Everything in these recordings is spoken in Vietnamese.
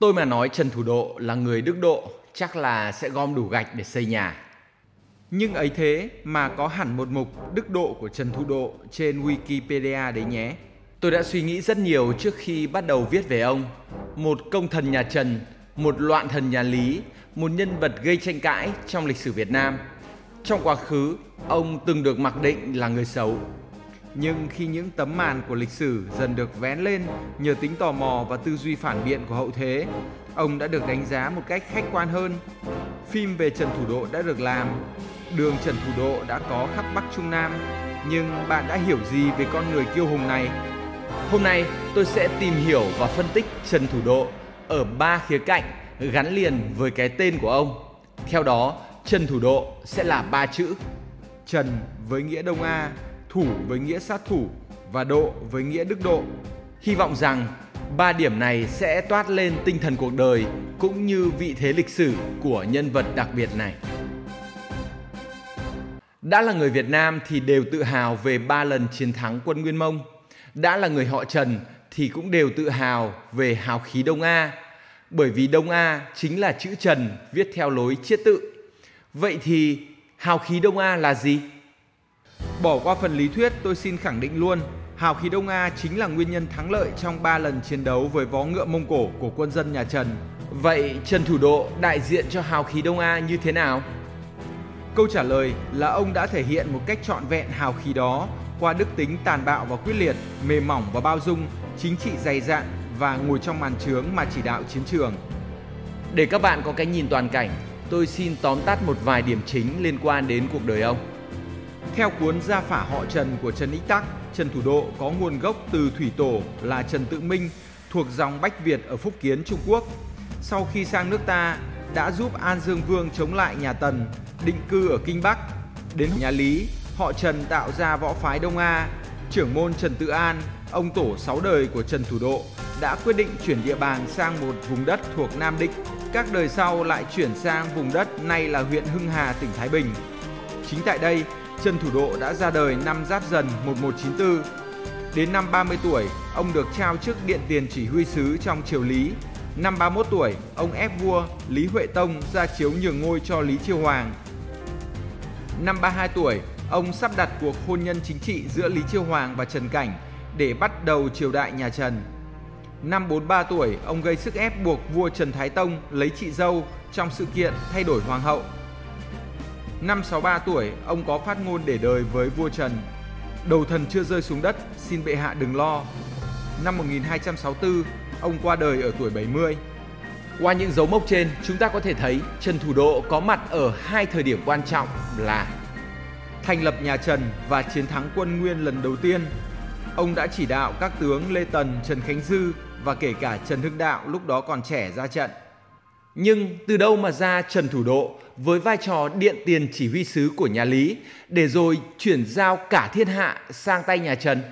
Tôi mà nói Trần Thủ Độ là người đức độ, chắc là sẽ gom đủ gạch để xây nhà. Nhưng ấy thế mà có hẳn một mục đức độ của Trần Thủ Độ trên Wikipedia đấy nhé. Tôi đã suy nghĩ rất nhiều trước khi bắt đầu viết về ông. Một công thần nhà Trần, một loạn thần nhà Lý, một nhân vật gây tranh cãi trong lịch sử Việt Nam. Trong quá khứ, ông từng được mặc định là người xấu. Nhưng khi những tấm màn của lịch sử dần được vén lên nhờ tính tò mò và tư duy phản biện của hậu thế, ông đã được đánh giá một cách khách quan hơn. Phim về Trần Thủ Độ đã được làm, đường Trần Thủ Độ đã có khắp Bắc Trung Nam, nhưng bạn đã hiểu gì về con người kiêu hùng này? Hôm nay tôi sẽ tìm hiểu và phân tích Trần Thủ Độ ở ba khía cạnh gắn liền với cái tên của ông. Theo đó, Trần Thủ Độ sẽ là ba chữ. Trần với nghĩa Đông A, thủ với nghĩa sát thủ và độ với nghĩa đức độ. Hy vọng rằng ba điểm này sẽ toát lên tinh thần cuộc đời cũng như vị thế lịch sử của nhân vật đặc biệt này. Đã là người Việt Nam thì đều tự hào về ba lần chiến thắng quân Nguyên Mông. Đã là người họ Trần thì cũng đều tự hào về hào khí Đông A, bởi vì Đông A chính là chữ Trần viết theo lối chiết tự. Vậy thì hào khí Đông A là gì? Bỏ qua phần lý thuyết, tôi xin khẳng định luôn, hào khí Đông A chính là nguyên nhân thắng lợi trong 3 lần chiến đấu với vó ngựa Mông Cổ của quân dân nhà Trần. Vậy Trần Thủ Độ đại diện cho hào khí Đông A như thế nào? Câu trả lời là ông đã thể hiện một cách trọn vẹn hào khí đó qua đức tính tàn bạo và quyết liệt, mềm mỏng và bao dung, chính trị dày dạn và ngồi trong màn trướng mà chỉ đạo chiến trường. Để các bạn có cái nhìn toàn cảnh, tôi xin tóm tắt một vài điểm chính liên quan đến cuộc đời ông. Theo cuốn Gia phả họ Trần của Trần Ích Tắc, Trần Thủ Độ có nguồn gốc từ thủy tổ là Trần Tự Minh thuộc dòng Bách Việt ở Phúc Kiến, Trung Quốc. Sau khi sang nước ta, đã giúp An Dương Vương chống lại nhà Tần, định cư ở Kinh Bắc. Đến nhà Lý, họ Trần tạo ra võ phái Đông A, trưởng môn Trần Tự An, ông tổ sáu đời của Trần Thủ Độ đã quyết định chuyển địa bàn sang một vùng đất thuộc Nam Định. Các đời sau lại chuyển sang vùng đất nay là huyện Hưng Hà, tỉnh Thái Bình. Chính tại đây, Trần Thủ Độ đã ra đời năm Giáp Dần 1194. Đến năm 30 tuổi, ông được trao chức Điện Tiền Chỉ huy sứ trong triều Lý. Năm 31 tuổi, ông ép vua Lý Huệ Tông ra chiếu nhường ngôi cho Lý Chiêu Hoàng. Năm 32 tuổi, ông sắp đặt cuộc hôn nhân chính trị giữa Lý Chiêu Hoàng và Trần Cảnh để bắt đầu triều đại nhà Trần. Năm 43 tuổi, ông gây sức ép buộc vua Trần Thái Tông lấy chị dâu trong sự kiện thay đổi hoàng hậu. Năm 63 tuổi, ông có phát ngôn để đời với vua Trần. Đầu thần chưa rơi xuống đất, xin bệ hạ đừng lo. Năm 1264, ông qua đời ở tuổi 70. Qua những dấu mốc trên, chúng ta có thể thấy Trần Thủ Độ có mặt ở hai thời điểm quan trọng là thành lập nhà Trần và chiến thắng quân Nguyên lần đầu tiên. Ông đã chỉ đạo các tướng Lê Tần, Trần Khánh Dư và kể cả Trần Hưng Đạo lúc đó còn trẻ ra trận. Nhưng từ đâu mà ra Trần Thủ Độ với vai trò điện tiền chỉ huy sứ của nhà Lý để rồi chuyển giao cả thiên hạ sang tay nhà Trần?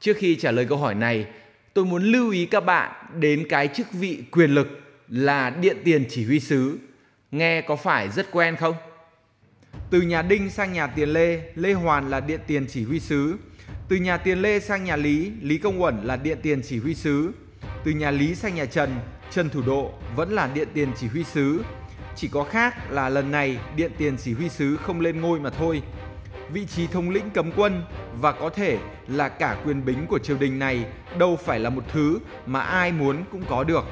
Trước khi trả lời câu hỏi này, tôi muốn lưu ý các bạn đến cái chức vị quyền lực là điện tiền chỉ huy sứ. Nghe có phải rất quen không? Từ nhà Đinh sang nhà Tiền Lê, Lê Hoàn là điện tiền chỉ huy sứ. Từ nhà Tiền Lê sang nhà Lý, Lý Công Uẩn là điện tiền chỉ huy sứ. Từ nhà Lý sang nhà Trần, Trần Thủ Độ vẫn là điện tiền chỉ huy sứ. Chỉ có khác là lần này điện tiền chỉ huy sứ không lên ngôi mà thôi. Vị trí thống lĩnh cấm quân và có thể là cả quyền bính của triều đình này đâu phải là một thứ mà ai muốn cũng có được.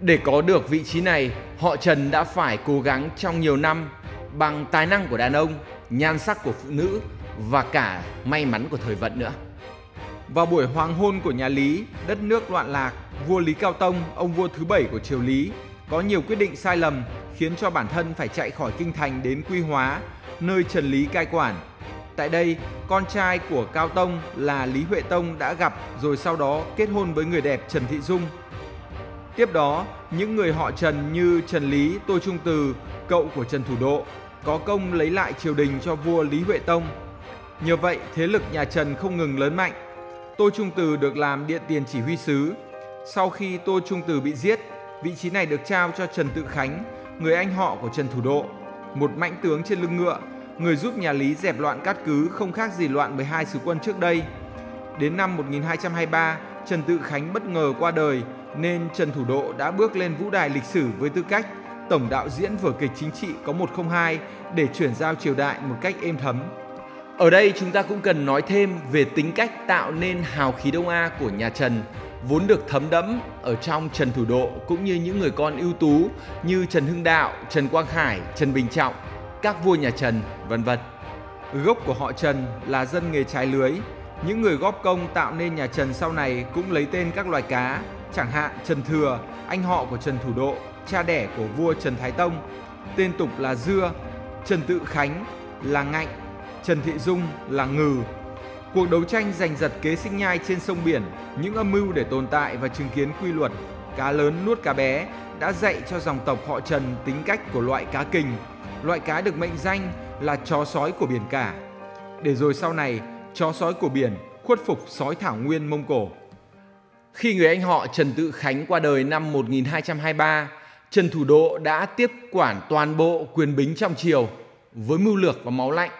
Để có được vị trí này, họ Trần đã phải cố gắng trong nhiều năm bằng tài năng của đàn ông, nhan sắc của phụ nữ và cả may mắn của thời vận nữa. Vào buổi hoàng hôn của nhà Lý, đất nước loạn lạc, vua Lý Cao Tông, ông vua thứ bảy của triều Lý, có nhiều quyết định sai lầm khiến cho bản thân phải chạy khỏi kinh thành đến Quy Hóa, nơi Trần Lý cai quản. Tại đây, con trai của Cao Tông là Lý Huệ Tông đã gặp rồi sau đó kết hôn với người đẹp Trần Thị Dung. Tiếp đó, những người họ Trần như Trần Lý, Tô Trung Từ, cậu của Trần Thủ Độ, có công lấy lại triều đình cho vua Lý Huệ Tông. Nhờ vậy, thế lực nhà Trần không ngừng lớn mạnh. Tô Trung Từ được làm điện tiền chỉ huy sứ. Sau khi Tô Trung Từ bị giết, vị trí này được trao cho Trần Tự Khánh, người anh họ của Trần Thủ Độ, một mãnh tướng trên lưng ngựa, người giúp nhà Lý dẹp loạn cát cứ không khác gì loạn 12 sứ quân trước đây. Đến năm 1223, Trần Tự Khánh bất ngờ qua đời, nên Trần Thủ Độ đã bước lên vũ đài lịch sử với tư cách tổng đạo diễn vở kịch chính trị có 102 để chuyển giao triều đại một cách êm thấm. Ở đây chúng ta cũng cần nói thêm về tính cách tạo nên hào khí Đông A của nhà Trần vốn được thấm đẫm ở trong Trần Thủ Độ cũng như những người con ưu tú như Trần Hưng Đạo, Trần Quang Khải, Trần Bình Trọng, các vua nhà Trần, vân vân. Gốc của họ Trần là dân nghề trái lưới. Những người góp công tạo nên nhà Trần sau này cũng lấy tên các loài cá, chẳng hạn Trần Thừa, anh họ của Trần Thủ Độ, cha đẻ của vua Trần Thái Tông, tên tục là Dưa, Trần Tự Khánh là Ngạnh, Trần Thị Dung là Ngừ. Cuộc đấu tranh giành giật kế sinh nhai trên sông biển, những âm mưu để tồn tại và chứng kiến quy luật cá lớn nuốt cá bé đã dạy cho dòng tộc họ Trần tính cách của loại cá kình, loại cá được mệnh danh là chó sói của biển cả. Để rồi sau này, chó sói của biển khuất phục sói thảo nguyên Mông Cổ. Khi người anh họ Trần Tự Khánh qua đời năm 1223, Trần Thủ Độ đã tiếp quản toàn bộ quyền bính trong triều với mưu lược và máu lạnh.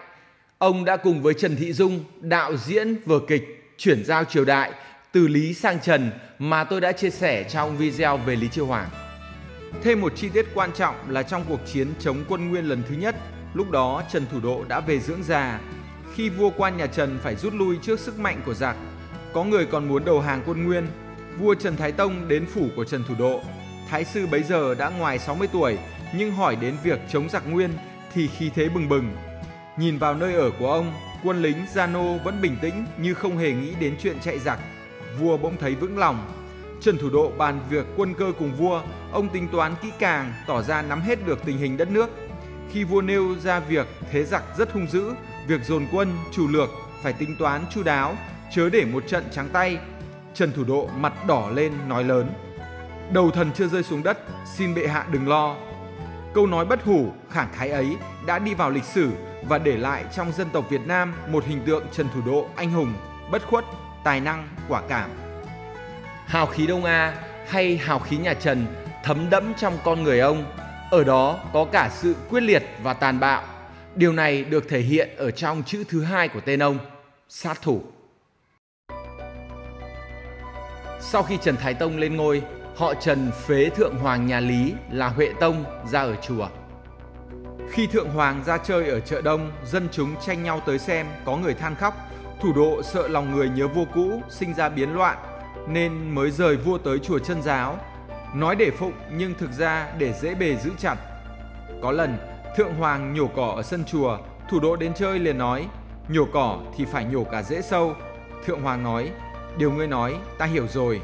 Ông đã cùng với Trần Thị Dung đạo diễn vở kịch chuyển giao triều đại từ Lý sang Trần mà tôi đã chia sẻ trong video về Lý Chiêu Hoàng. Thêm một chi tiết quan trọng là trong cuộc chiến chống quân Nguyên lần thứ nhất, lúc đó Trần Thủ Độ đã về dưỡng già. Khi vua quan nhà Trần phải rút lui trước sức mạnh của giặc, có người còn muốn đầu hàng quân Nguyên. Vua Trần Thái Tông đến phủ của Trần Thủ Độ. Thái sư bấy giờ đã ngoài 60 tuổi, nhưng hỏi đến việc chống giặc Nguyên thì khí thế bừng bừng. Nhìn vào nơi ở của ông, quân lính Zano vẫn bình tĩnh như không hề nghĩ đến chuyện chạy giặc. Vua bỗng thấy vững lòng, Trần Thủ Độ bàn việc quân cơ cùng vua, ông tính toán kỹ càng, tỏ ra nắm hết được tình hình đất nước. Khi vua nêu ra việc thế giặc rất hung dữ, việc dồn quân, chủ lược phải tính toán chu đáo, chớ để một trận trắng tay. Trần Thủ Độ mặt đỏ lên nói lớn. Đầu thần chưa rơi xuống đất, xin bệ hạ đừng lo. Câu nói bất hủ, khẳng khái ấy đã đi vào lịch sử và để lại trong dân tộc Việt Nam một hình tượng Trần Thủ Độ anh hùng, bất khuất, tài năng, quả cảm. Hào khí Đông A hay hào khí nhà Trần thấm đẫm trong con người ông. Ở đó có cả sự quyết liệt và tàn bạo. Điều này được thể hiện ở trong chữ thứ hai của tên ông, sát thủ. Sau khi Trần Thái Tông lên ngôi, họ Trần phế thượng hoàng nhà Lý là Huệ Tông ra ở chùa. Khi thượng hoàng ra chơi ở chợ đông, dân chúng tranh nhau tới xem, có người than khóc, thủ độ sợ lòng người nhớ vua cũ, sinh ra biến loạn, nên mới rời vua tới chùa chân giáo. Nói để phụng nhưng thực ra để dễ bề giữ chặt. Có lần, thượng hoàng nhổ cỏ ở sân chùa, thủ độ đến chơi liền nói, nhổ cỏ thì phải nhổ cả rễ sâu. Thượng hoàng nói, điều ngươi nói ta hiểu rồi.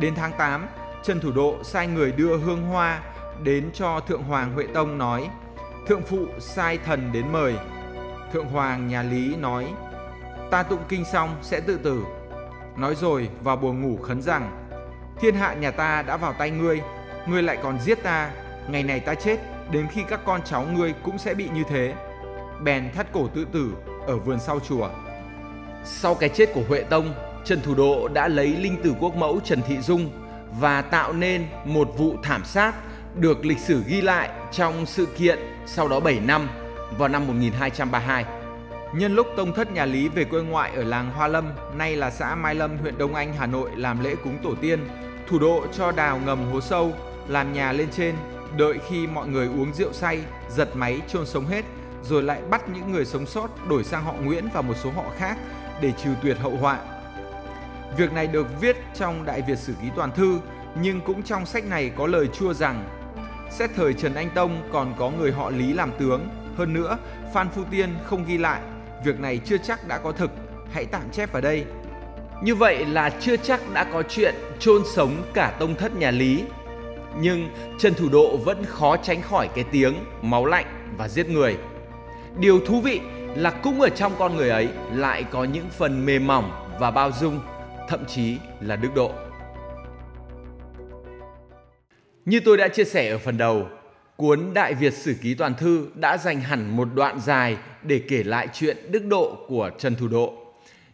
Đến tháng 8, Trần Thủ Độ sai người đưa hương hoa đến cho Thượng Hoàng Huệ Tông nói, Thượng Phụ sai thần đến mời. Thượng Hoàng nhà Lý nói, Ta tụng kinh xong sẽ tự tử. Nói rồi vào buồn ngủ khấn rằng, Thiên hạ nhà ta đã vào tay ngươi Ngươi lại còn giết ta, Ngày này ta chết, Đến khi các con cháu ngươi cũng sẽ bị như thế. Bèn thắt cổ tự tử Ở vườn sau chùa. Sau cái chết của Huệ Tông Trần Thủ Độ đã lấy linh tử quốc mẫu Trần Thị Dung và tạo nên một vụ thảm sát được lịch sử ghi lại trong sự kiện sau đó 7 năm vào năm 1232. Nhân lúc tông thất nhà Lý về quê ngoại ở làng Hoa Lâm, nay là xã Mai Lâm, huyện Đông Anh, Hà Nội làm lễ cúng tổ tiên, thủ độ cho đào ngầm hố sâu, làm nhà lên trên, đợi khi mọi người uống rượu say, giật máy chôn sống hết, rồi lại bắt những người sống sót đổi sang họ Nguyễn và một số họ khác để trừ tuyệt hậu họa. Việc này được viết trong Đại Việt Sử Ký Toàn Thư, nhưng cũng trong sách này có lời chua rằng Xét thời Trần Anh Tông còn có người họ Lý làm tướng, hơn nữa Phan Phu Tiên không ghi lại, việc này chưa chắc đã có thực, hãy tạm chép vào đây. Như vậy là chưa chắc đã có chuyện chôn sống cả tông thất nhà Lý. Nhưng Trần Thủ Độ vẫn khó tránh khỏi cái tiếng máu lạnh và giết người. Điều thú vị là cũng ở trong con người ấy lại có những phần mềm mỏng và bao dung thậm chí là đức độ. Như tôi đã chia sẻ ở phần đầu, cuốn Đại Việt Sử Ký Toàn Thư đã dành hẳn một đoạn dài để kể lại chuyện đức độ của Trần Thủ Độ.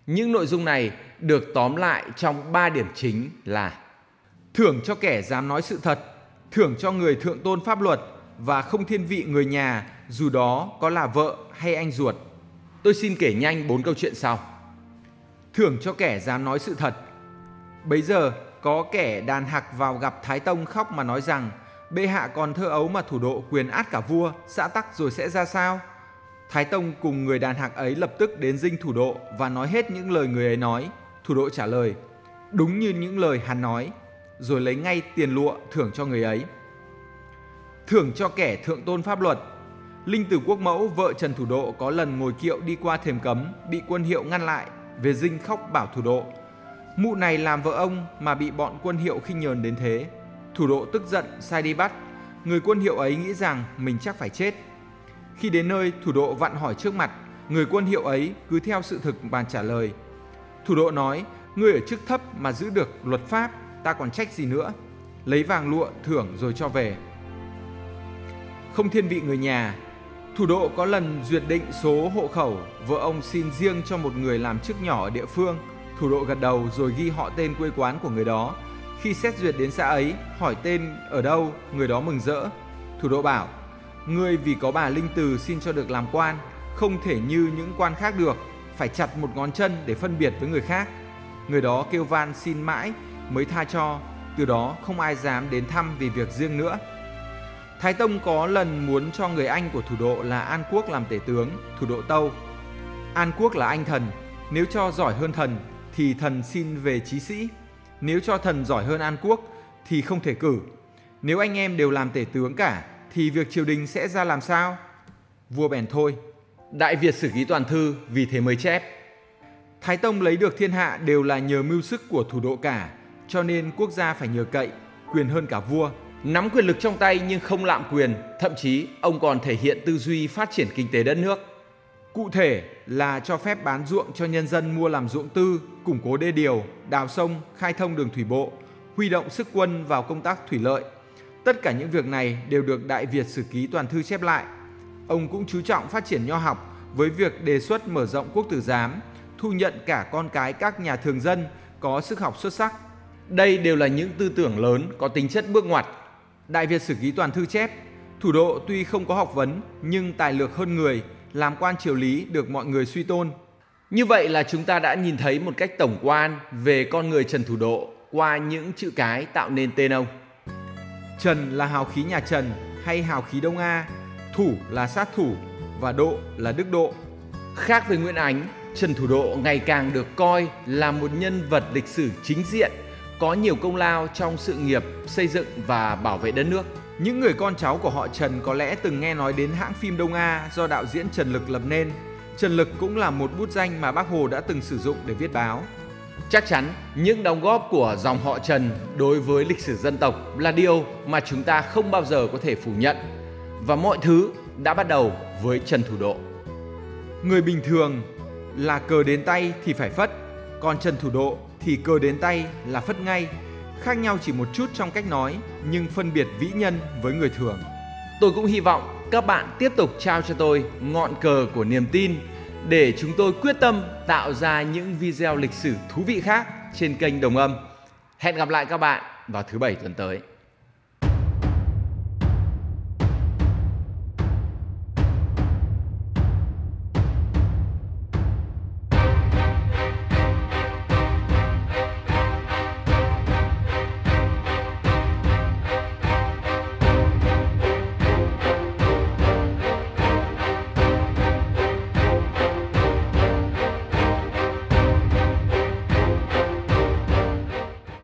Những nội dung này được tóm lại trong 3 điểm chính là Thưởng cho kẻ dám nói sự thật, thưởng cho người thượng tôn pháp luật và không thiên vị người nhà dù đó có là vợ hay anh ruột. Tôi xin kể nhanh bốn câu chuyện sau thưởng cho kẻ dám nói sự thật. Bấy giờ, có kẻ đàn hạc vào gặp Thái Tông khóc mà nói rằng bệ hạ còn thơ ấu mà thủ độ quyền át cả vua, xã tắc rồi sẽ ra sao? Thái Tông cùng người đàn hạc ấy lập tức đến dinh thủ độ và nói hết những lời người ấy nói. Thủ độ trả lời, đúng như những lời hắn nói, rồi lấy ngay tiền lụa thưởng cho người ấy. Thưởng cho kẻ thượng tôn pháp luật. Linh Tử Quốc Mẫu, vợ Trần Thủ Độ có lần ngồi kiệu đi qua thềm cấm, bị quân hiệu ngăn lại, về dinh khóc bảo Thủ Độ. Mụ này làm vợ ông mà bị bọn quân hiệu khinh nhờn đến thế. Thủ Độ tức giận sai đi bắt. Người quân hiệu ấy nghĩ rằng mình chắc phải chết. Khi đến nơi, Thủ Độ vặn hỏi trước mặt, người quân hiệu ấy cứ theo sự thực bàn trả lời. Thủ Độ nói, ngươi ở chức thấp mà giữ được luật pháp, ta còn trách gì nữa. Lấy vàng lụa thưởng rồi cho về. Không thiên vị người nhà, Thủ độ có lần duyệt định số hộ khẩu, vợ ông xin riêng cho một người làm chức nhỏ ở địa phương. Thủ độ gật đầu rồi ghi họ tên quê quán của người đó. Khi xét duyệt đến xã ấy, hỏi tên ở đâu, người đó mừng rỡ. Thủ độ bảo, ngươi vì có bà Linh Từ xin cho được làm quan, không thể như những quan khác được, phải chặt một ngón chân để phân biệt với người khác. Người đó kêu van xin mãi mới tha cho, từ đó không ai dám đến thăm vì việc riêng nữa. Thái Tông có lần muốn cho người anh của thủ độ là An Quốc làm tể tướng, thủ độ Tâu. An Quốc là anh thần, nếu cho giỏi hơn thần thì thần xin về trí sĩ. Nếu cho thần giỏi hơn An Quốc thì không thể cử. Nếu anh em đều làm tể tướng cả thì việc triều đình sẽ ra làm sao? Vua bèn thôi. Đại Việt Sử Ký Toàn Thư vì thế mới chép. Thái Tông lấy được thiên hạ đều là nhờ mưu sức của thủ độ cả, cho nên quốc gia phải nhờ cậy, quyền hơn cả vua. Nắm quyền lực trong tay nhưng không lạm quyền, thậm chí ông còn thể hiện tư duy phát triển kinh tế đất nước. Cụ thể là cho phép bán ruộng cho nhân dân mua làm ruộng tư, củng cố đê điều, đào sông, khai thông đường thủy bộ, huy động sức quân vào công tác thủy lợi. Tất cả những việc này đều được Đại Việt Sử Ký Toàn Thư chép lại. Ông cũng chú trọng phát triển nho học với việc đề xuất mở rộng quốc tử giám, thu nhận cả con cái các nhà thường dân có sức học xuất sắc. Đây đều là những tư tưởng lớn có tính chất bước ngoặt. Đại Việt Sử Ký Toàn Thư chép, thủ độ tuy không có học vấn nhưng tài lược hơn người, làm quan triều lý được mọi người suy tôn. Như vậy là chúng ta đã nhìn thấy một cách tổng quan về con người Trần Thủ Độ qua những chữ cái tạo nên tên ông. Trần là hào khí nhà Trần hay hào khí Đông A, thủ là sát thủ và độ là đức độ. Khác với Nguyễn Ánh, Trần Thủ Độ ngày càng được coi là một nhân vật lịch sử chính diện, có nhiều công lao trong sự nghiệp xây dựng và bảo vệ đất nước. Những người con cháu của họ Trần có lẽ từng nghe nói đến hãng phim Đông A do đạo diễn Trần Lực lập nên. Trần Lực cũng là một bút danh mà Bác Hồ đã từng sử dụng để viết báo. Chắc chắn những đóng góp của dòng họ Trần đối với lịch sử dân tộc là điều mà chúng ta không bao giờ có thể phủ nhận. Và mọi thứ đã bắt đầu với Trần Thủ Độ. Người bình thường là cờ đến tay thì phải phất, còn Trần Thủ Độ thì cờ đến tay là phất ngay. Khác nhau chỉ một chút trong cách nói, nhưng phân biệt vĩ nhân với người thường. Tôi cũng hy vọng các bạn tiếp tục trao cho tôi ngọn cờ của niềm tin để chúng tôi quyết tâm tạo ra những video lịch sử thú vị khác trên kênh Đồng Âm. Hẹn gặp lại các bạn vào thứ bảy tuần tới.